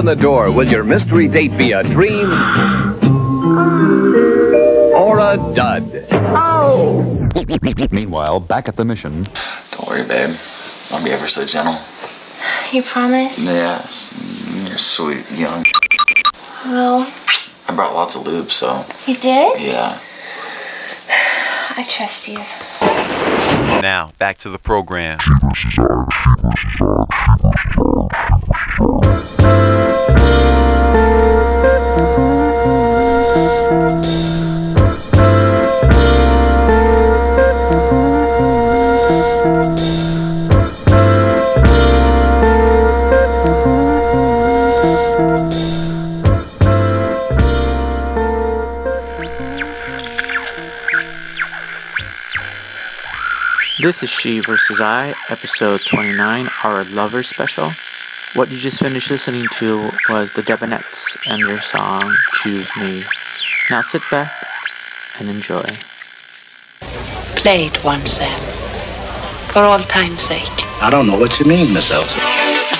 When you open the door, will your mystery date be a dream or a dud? Oh! Meanwhile, back at the mission. Don't worry, babe. I'll be ever so gentle. You promise? Yes, you're sweet, young. Well, I brought lots of lube, so you did? yeah. I trust you. Now, back to the program. This is She versus I, episode 29, our Lover special. What you just finished listening to was the Debonettes and their song Choose Me. Now sit back and enjoy. Play it once then. For all time's sake. I don't know what you mean, Miss Elsa.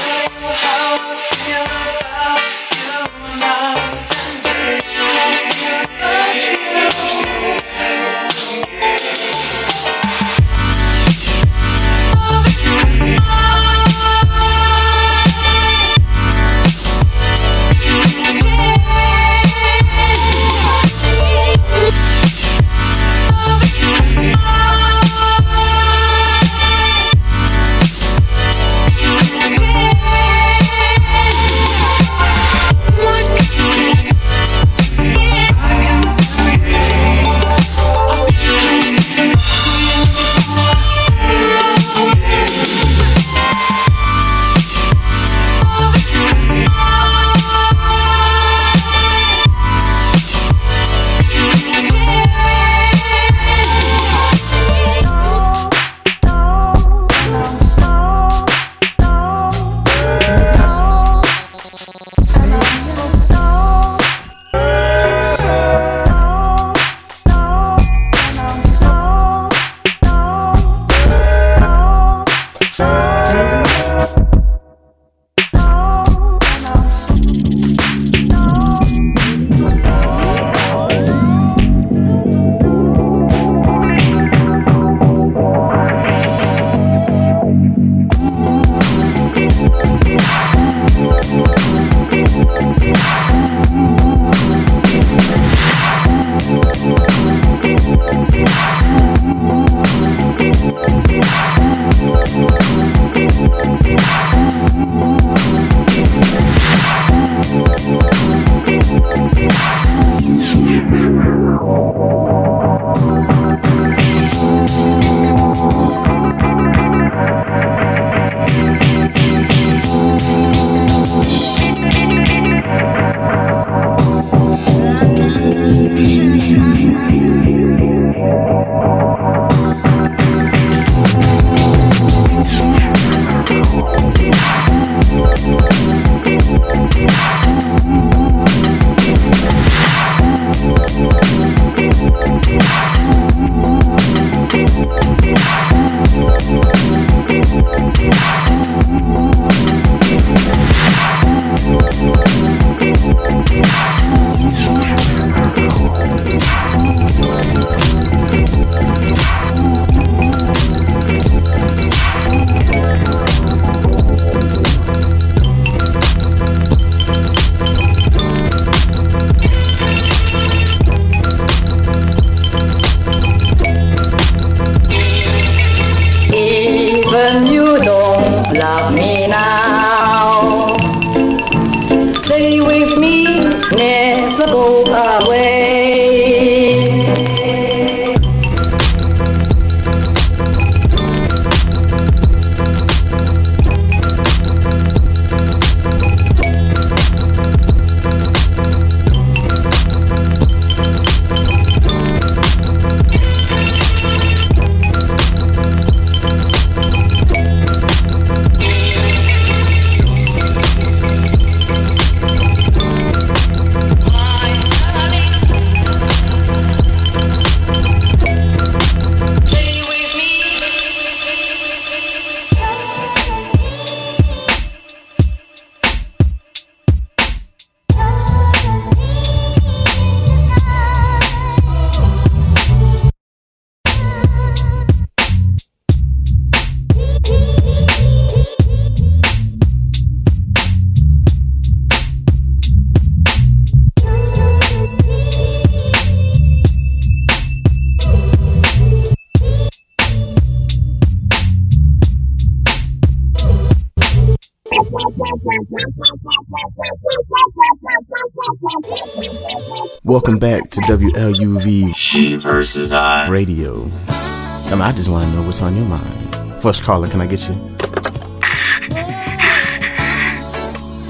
Welcome back to WLUV She versus I Radio. I mean, I just want to know what's on your mind. First caller, can I get you?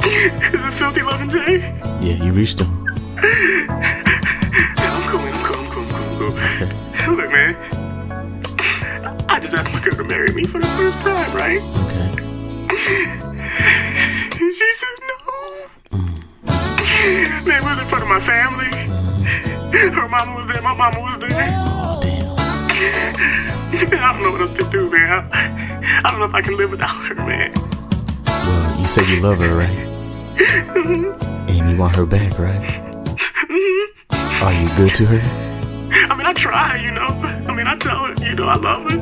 Is this Filthy Loving Jay? Yeah, you reached him. Yeah, I'm cool. I'm cool, I'm cool, I'm cool, I'm cool. Look, man. I just asked my girl to marry me for the first time, right? Okay. And she said no. Man, it was in front of my family. Her mama was there, my mama was there. Oh, damn. I don't know what else to do, man. I, I don't know if I can live without her, man. Well, you said you love her, right? Mm-hmm. And you want her back, right? Mm-hmm. Are you good to her? I mean, I try, you know. I mean, I tell her, you know, I love her.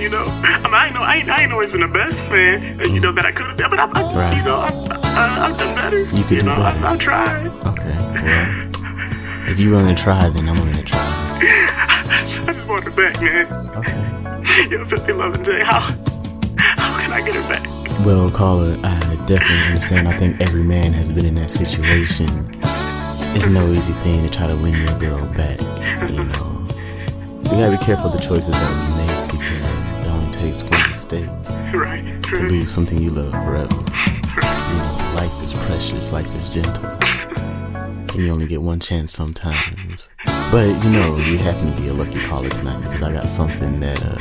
You know, I mean, I ain't know, I ain't, I ain't always been the best man, you know, that I could have been, but I, I Right. you know, I, I, I've done better. You could do know, better. I, I've tried. Okay, well, if you're willing to try, then I'm willing to try. I just want her back, man. Okay. Yo, Filthy loving Jay, how, how can I get her back? Well, caller, I definitely understand. I think every man has been in that situation. It's no easy thing to try to win your girl back, you know. We gotta be careful of the choices that we make because it only takes one mistake Right, to lose something you love forever. You know, life is precious, life is gentle. And you only get one chance sometimes. But, you know, you happen to be a lucky caller tonight because I got something that uh,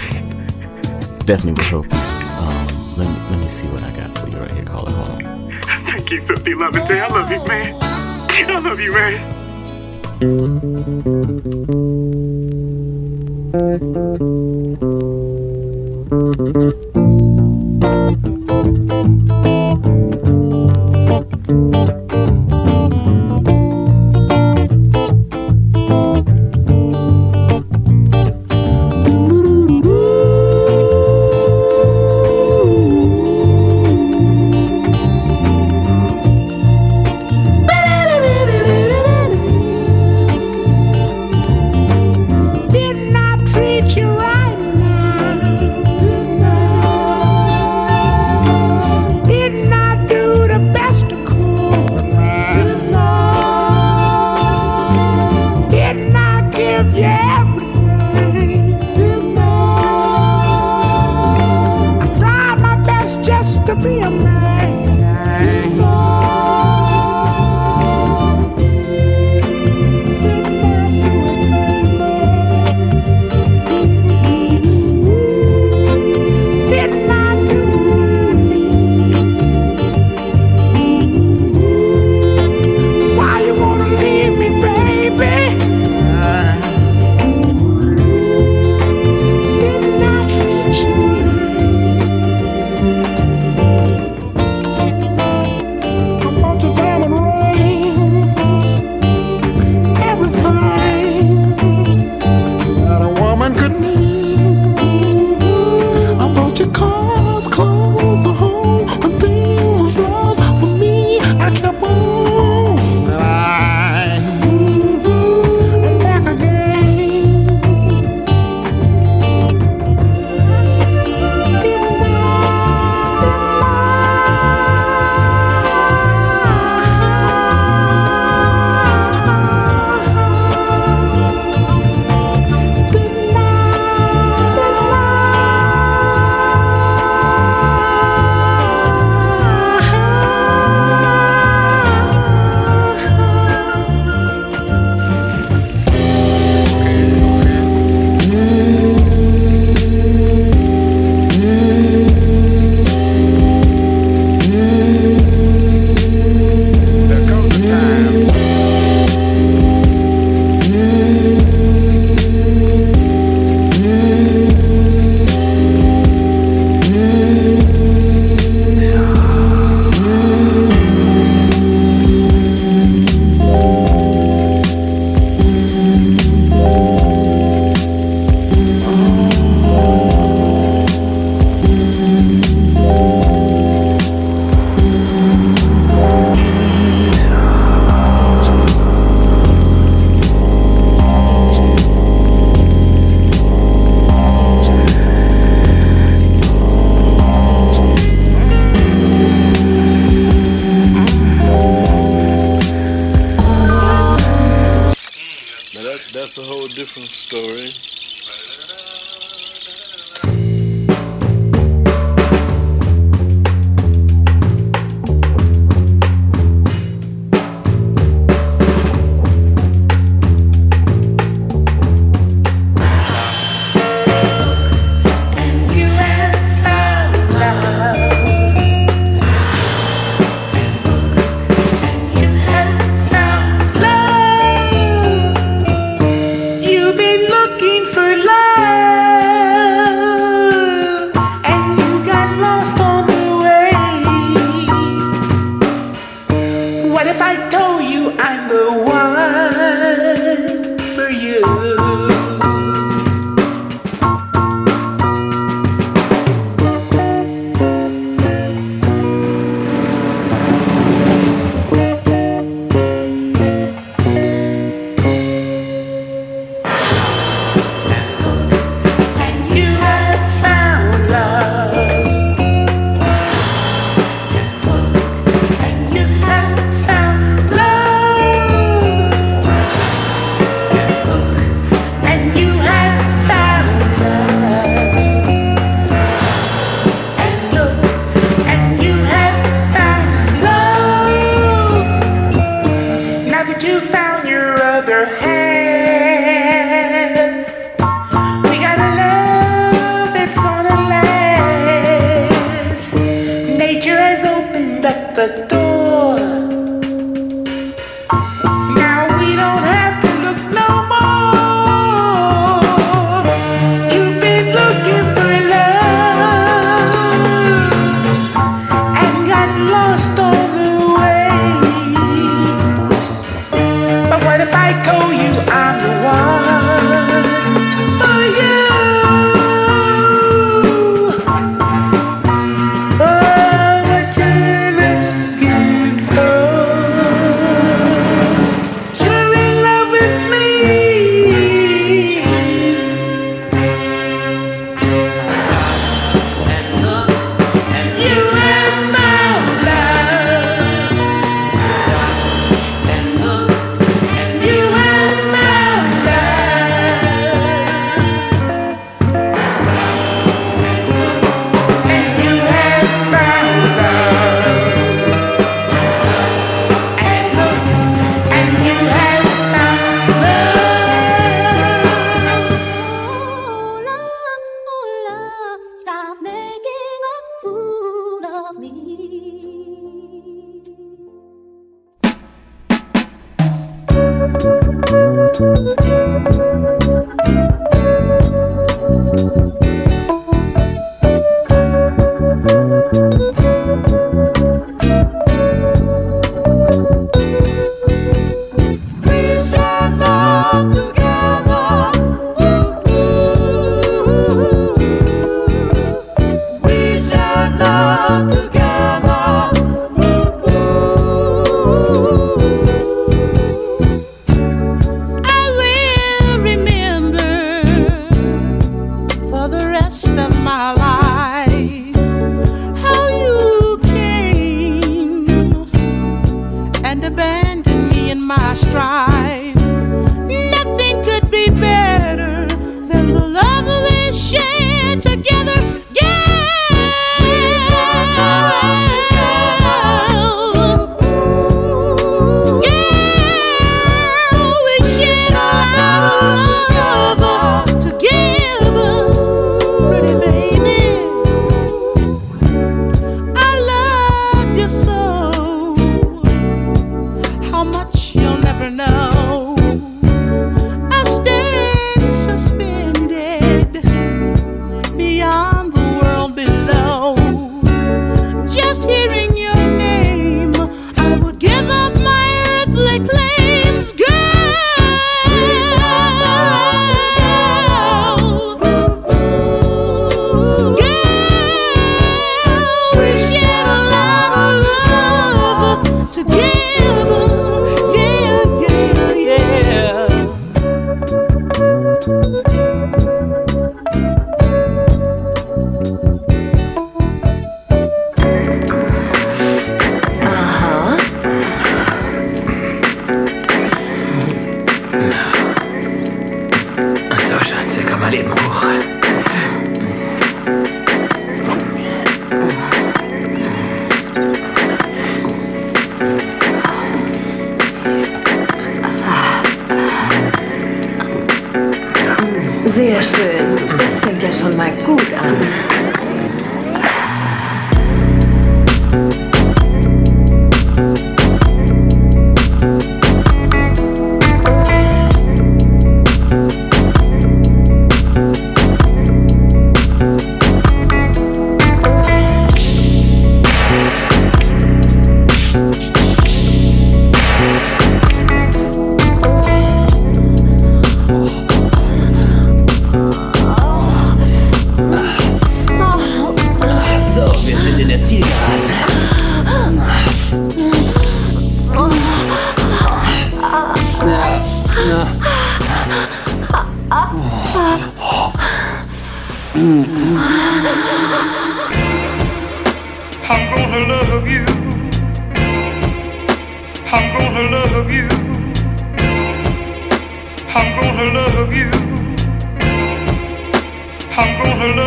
definitely will help you. Um, let, me, let me see what I got for you right here, caller. Hold on. Thank you, Filthy loving Jay. I love you, man. I love you, man.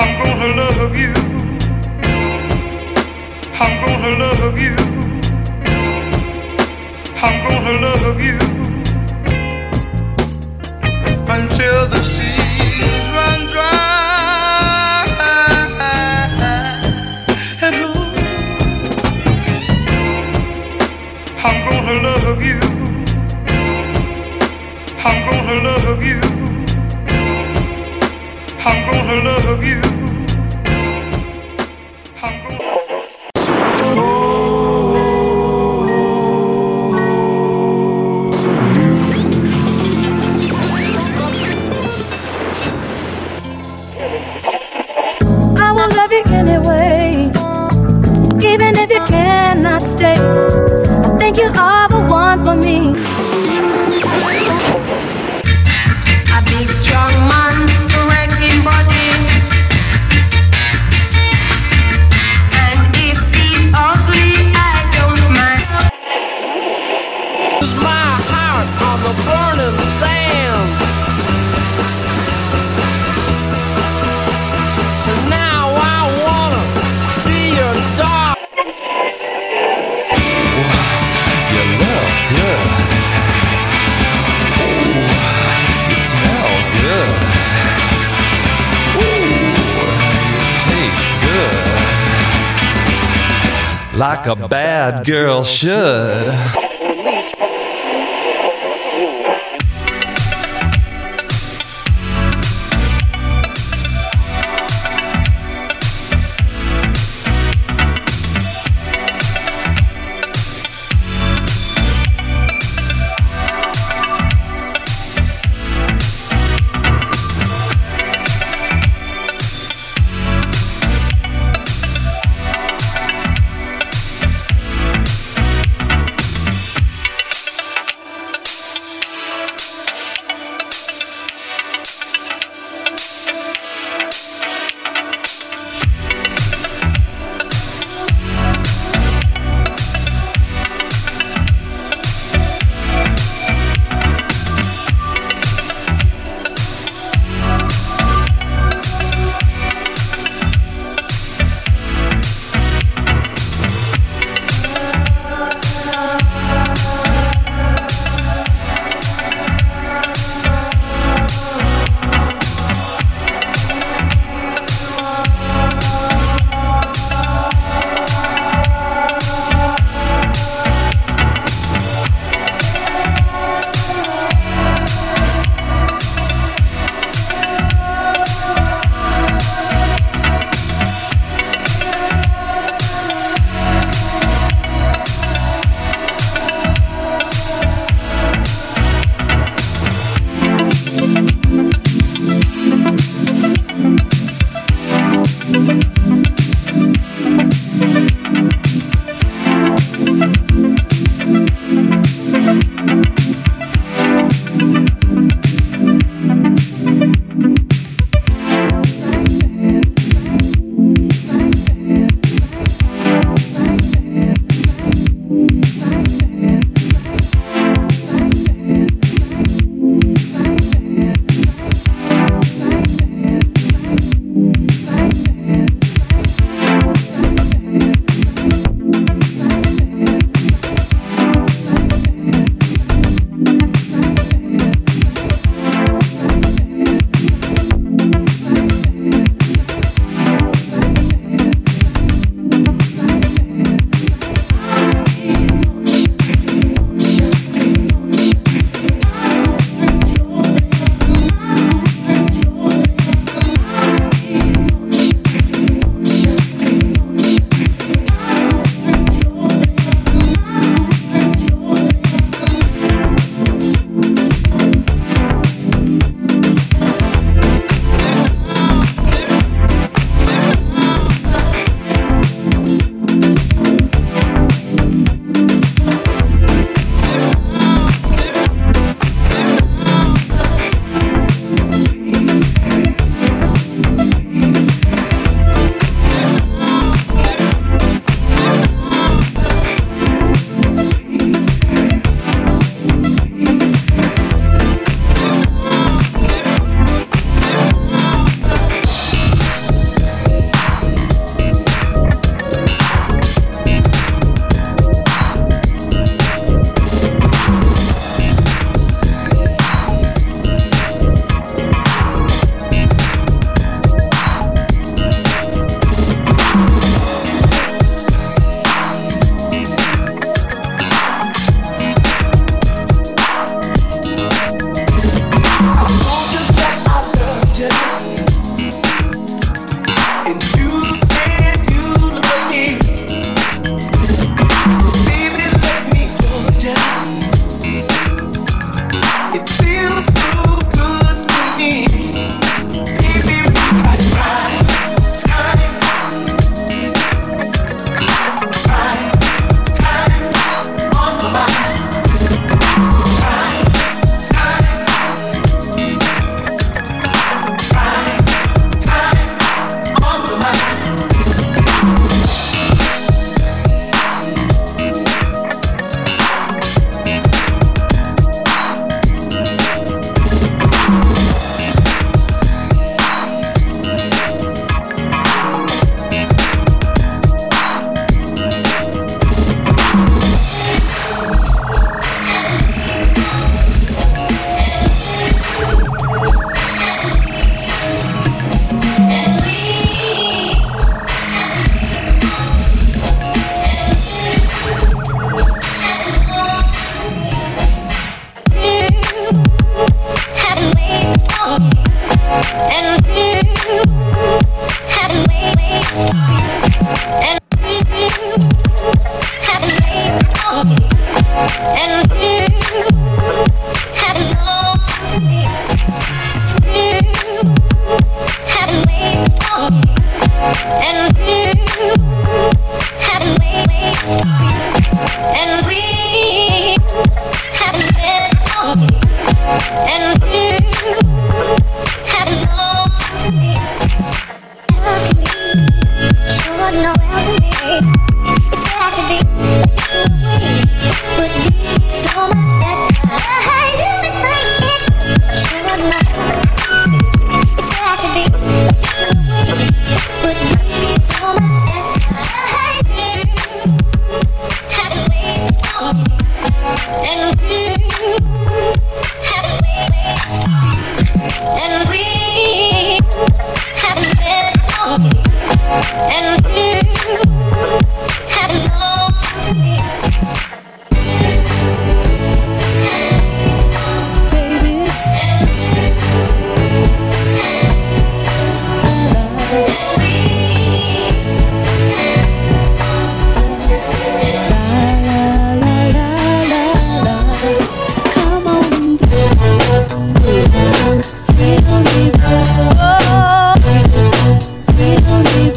I'm gonna love you. I'm gonna love you. I'm gonna love you until the seas run dry. And Lord, I'm gonna love you. I'm gonna love you. I'm gonna love you. a bad girl should.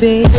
baby.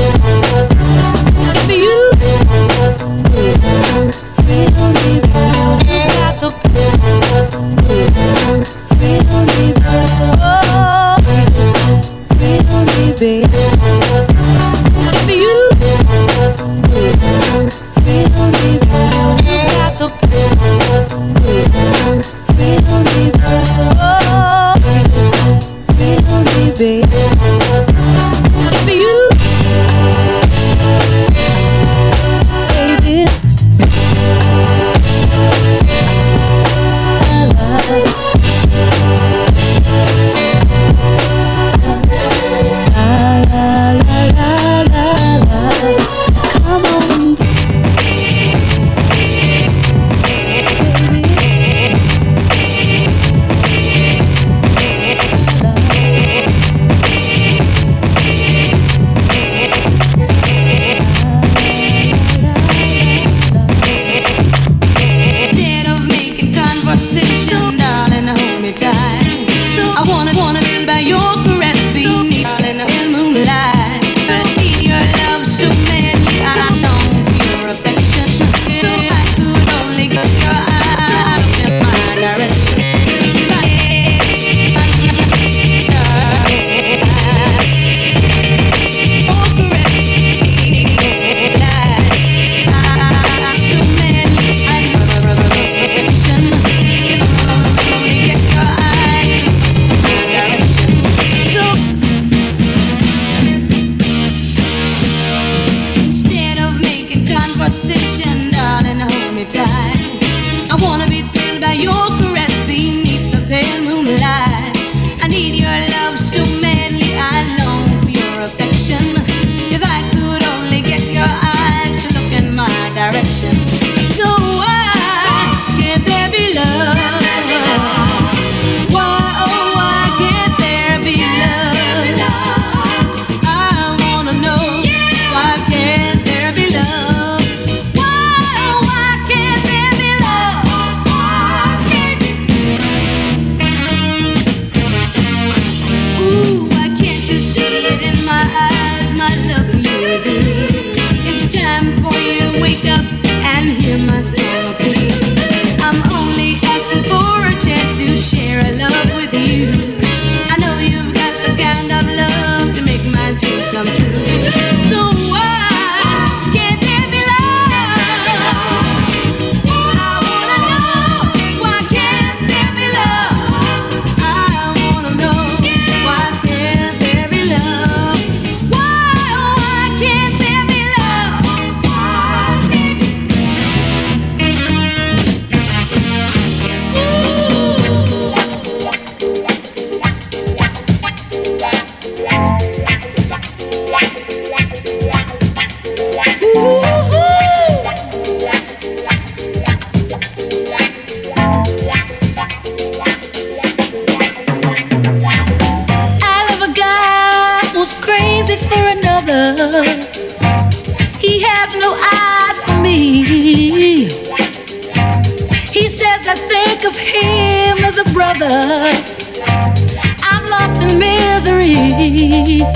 It's time for you to wake up and hear my story.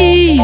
me.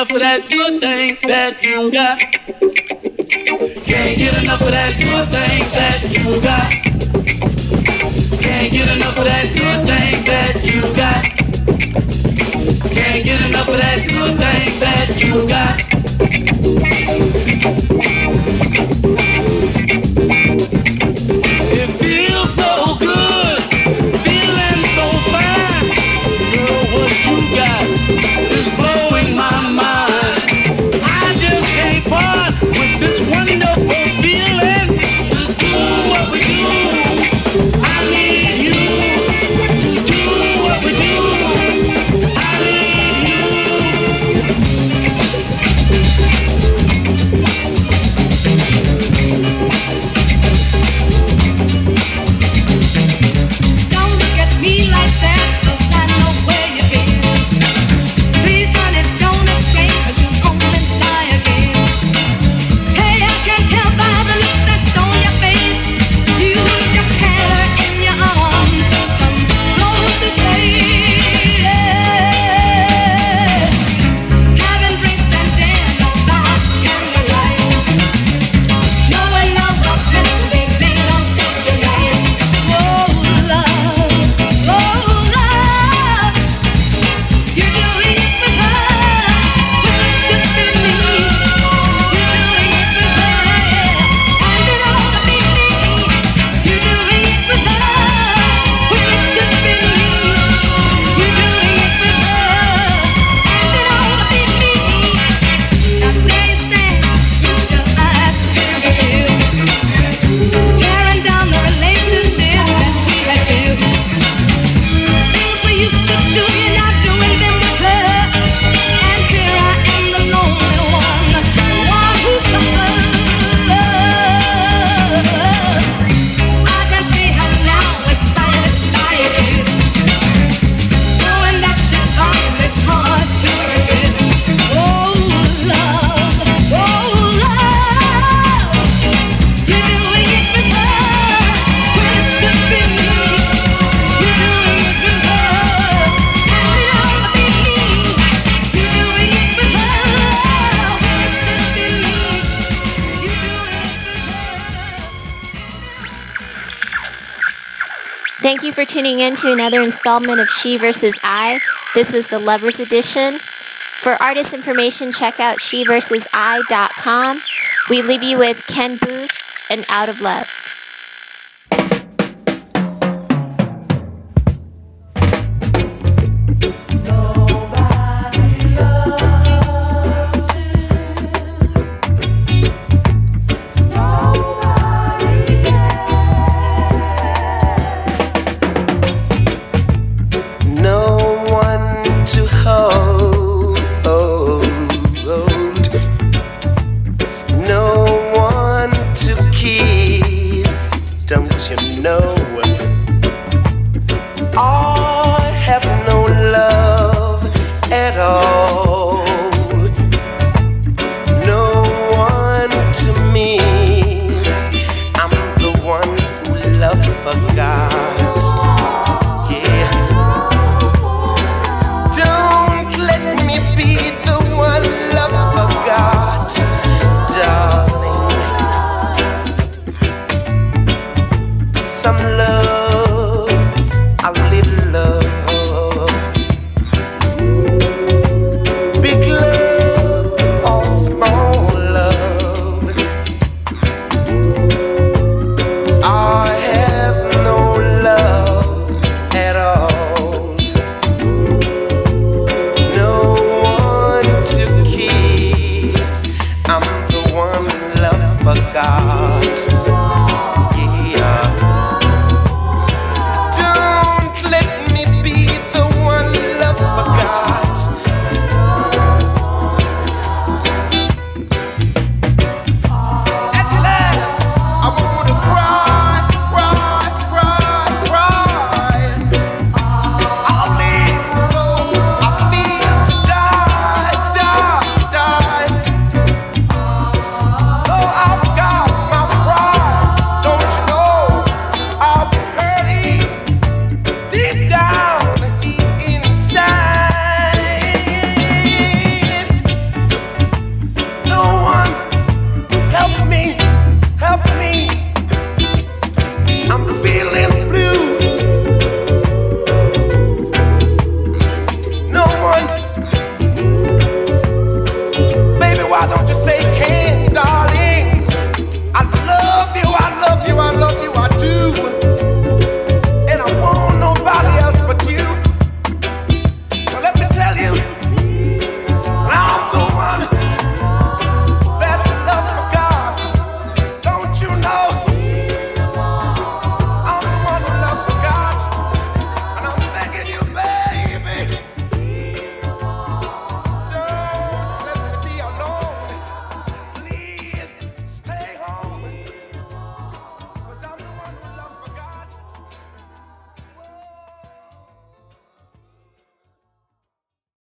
enough of that good thing that you got. Can't get enough of that good thing that you got. Can't get enough of that good thing that you got. Can't get enough of that good thing that you got. for tuning in to another installment of She vs. I. This was the Lovers Edition. For artist information, check out sheversisi.com. We leave you with Ken Boothe and Out of Love.